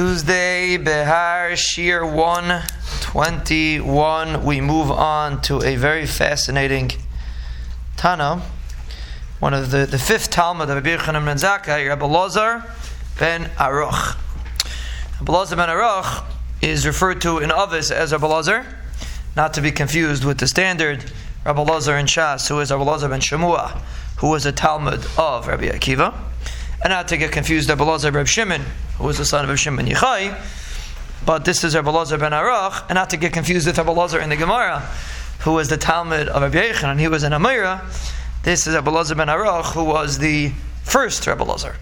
Tuesday, Behar Shir 121. We move on to a very fascinating Tana, one of the, the fifth Talmud of Rabbi Yochanan ben Rabbi Lazar ben Aruch. Rabbi Lazar ben Aruch is referred to in Avis as Rabbi Lazar, not to be confused with the standard Rabbi Lazar in Shas, who is Rabbi Lazar ben Shamua, who was a Talmud of Rabbi Akiva and not to get confused, Rabbi Lazar ben Shimon, who was the son of Shimon Yochai, but this is Rabbi Lazar ben Arach, and not to get confused with Rabbi Lazar in the Gemara, who was the Talmud of Rabbi Yechon, and he was an Amora. This is Rabbi Lazar ben Arach, who was the first Rabbi Lazar.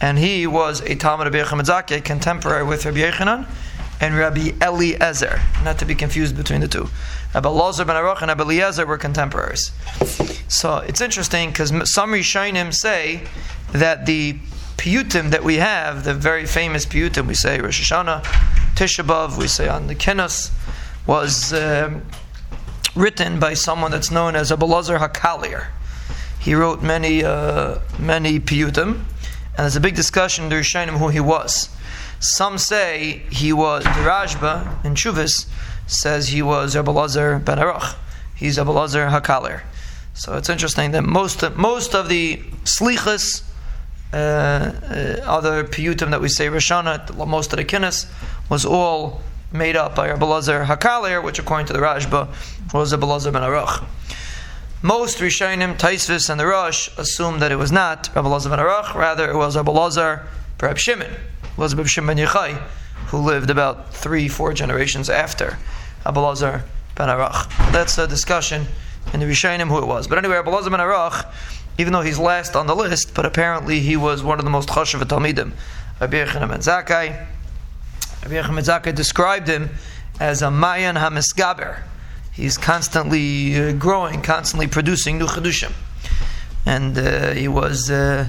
And he was a Talmud of Rabbi Yechon contemporary with Rabbi Yechanan and Rabbi Eliezer, not to be confused between the two. Rabbi Lazar ben Arach and Rabbi Eliezer were contemporaries. So it's interesting because some Rishonim say that the piyutim that we have, the very famous piyutim, we say Rosh Hashanah, Tisha B'Av, we say on the Kinnos, was um, written by someone that's known as Abelazar Hakalir. He wrote many, uh, many piyutim, and there's a big discussion in the Rishonim who he was. Some say he was, the Rashba in Chuvis says he was Abelazar ben Aruch. He's Abelazar Hakalir. So it's interesting that most, most of the slichas uh, uh, other piyutim that we say Rishana, most of the kinnis, was all made up by Rabbi Lazar Hakalir, which according to the Rashba was Rabbi Lazar ben Aruch. Most Rishonim, Taisvis, and the Rosh assume that it was not Rabbi Lazar ben Aruch, rather it was Rabbi Lazar perhaps Shimon, was Rabbi Shimon Yochai, who lived about three, four generations after Rabbi Lazar ben Aruch. That's a discussion in the Rishonim who it was. But anyway, Rabbi Lazar ben Aruch even though he's last on the list, but apparently he was one of the most chashav talmidim. Rabbi Yochanan ben Zakkai. Rabbi Yochanan ben Zakkai described him as a mayan hamisgaber. He's constantly uh, growing, constantly producing new chedushim, and uh, he was. Uh,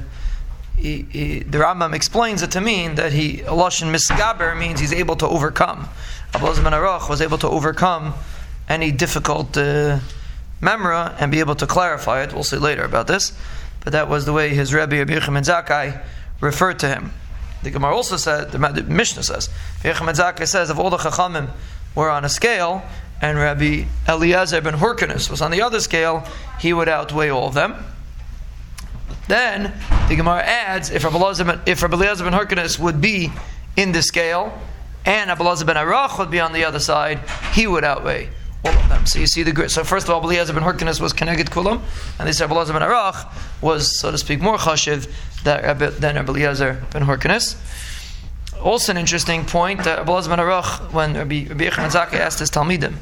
he, he, the Rambam explains it to mean that he lashon misgaber means he's able to overcome. Abelaz ben was able to overcome any difficult uh, memra and be able to clarify it. We'll see later about this. But that was the way his Rebbe Rabbi Yechim Zakai referred to him. The Gemara also said, the Mishnah says, Yechim Zakai says, if all the Chachamim were on a scale, and Rabbi Eliezer ben Hyrcanus was on the other scale, he would outweigh all of them. Then the Gemara adds, if Rabbi Eliezer ben, if Rabbi Eliezer ben would be in the scale, and Rabbi ben Arach would be on the other side, he would outweigh all of them. So you see the grid. So first of all, Eliezer ben Hyrcanus was connected kulam, and this Rabbi Eliezer ben Arach was, so to speak, more chashiv than Rabbi Eliezer ben Hyrcanus. Also, an interesting point that Rabbi Eliezer ben Arach, when Rabbi Rabbi asked his talmidim,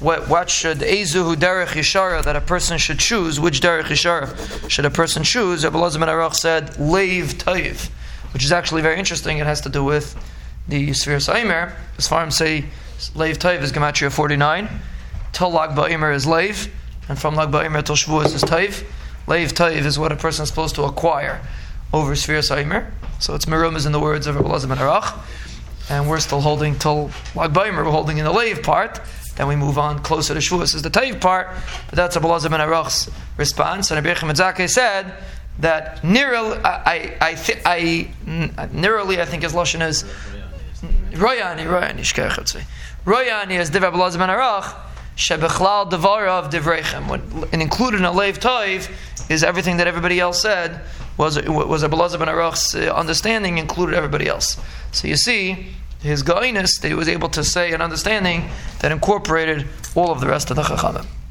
what, what should Ezuhu Derech Yishara that a person should choose? Which Derech Yishara should a person choose? Rabbi Eliezer ben Arach said Leiv Taiv, which is actually very interesting. It has to do with the Sphere Saimer. As far as say Leiv Taiv is Gematria 49 till Lag Ba'imer is Leiv, and from Lag Ba'imer till Shavuos is Taiv. Leiv Taiv is what a person is supposed to acquire over Sphere Saimer. So it's Mirum is in the words of Rabbi ben Arach. And we're still holding till Lag Ba'imer, we're holding in the Leiv part. Then we move on closer to Shavuos is the Taiv part. But that's Rabbi ben Arach's response. And Rabbi Yechim said that nearly, I, I, I, I, nearly, I think his Lashon is Royani, Royani. Royani is Div Rabbi Arach, Shebechlal Devara of Divrechem. And included in a Leiv Toiv is everything that everybody else said was was Rabbi Lazar ben Arach's uh, understanding included everybody else. So you see, his goiness, he was able to say an understanding that incorporated all of the rest of the Chachamim.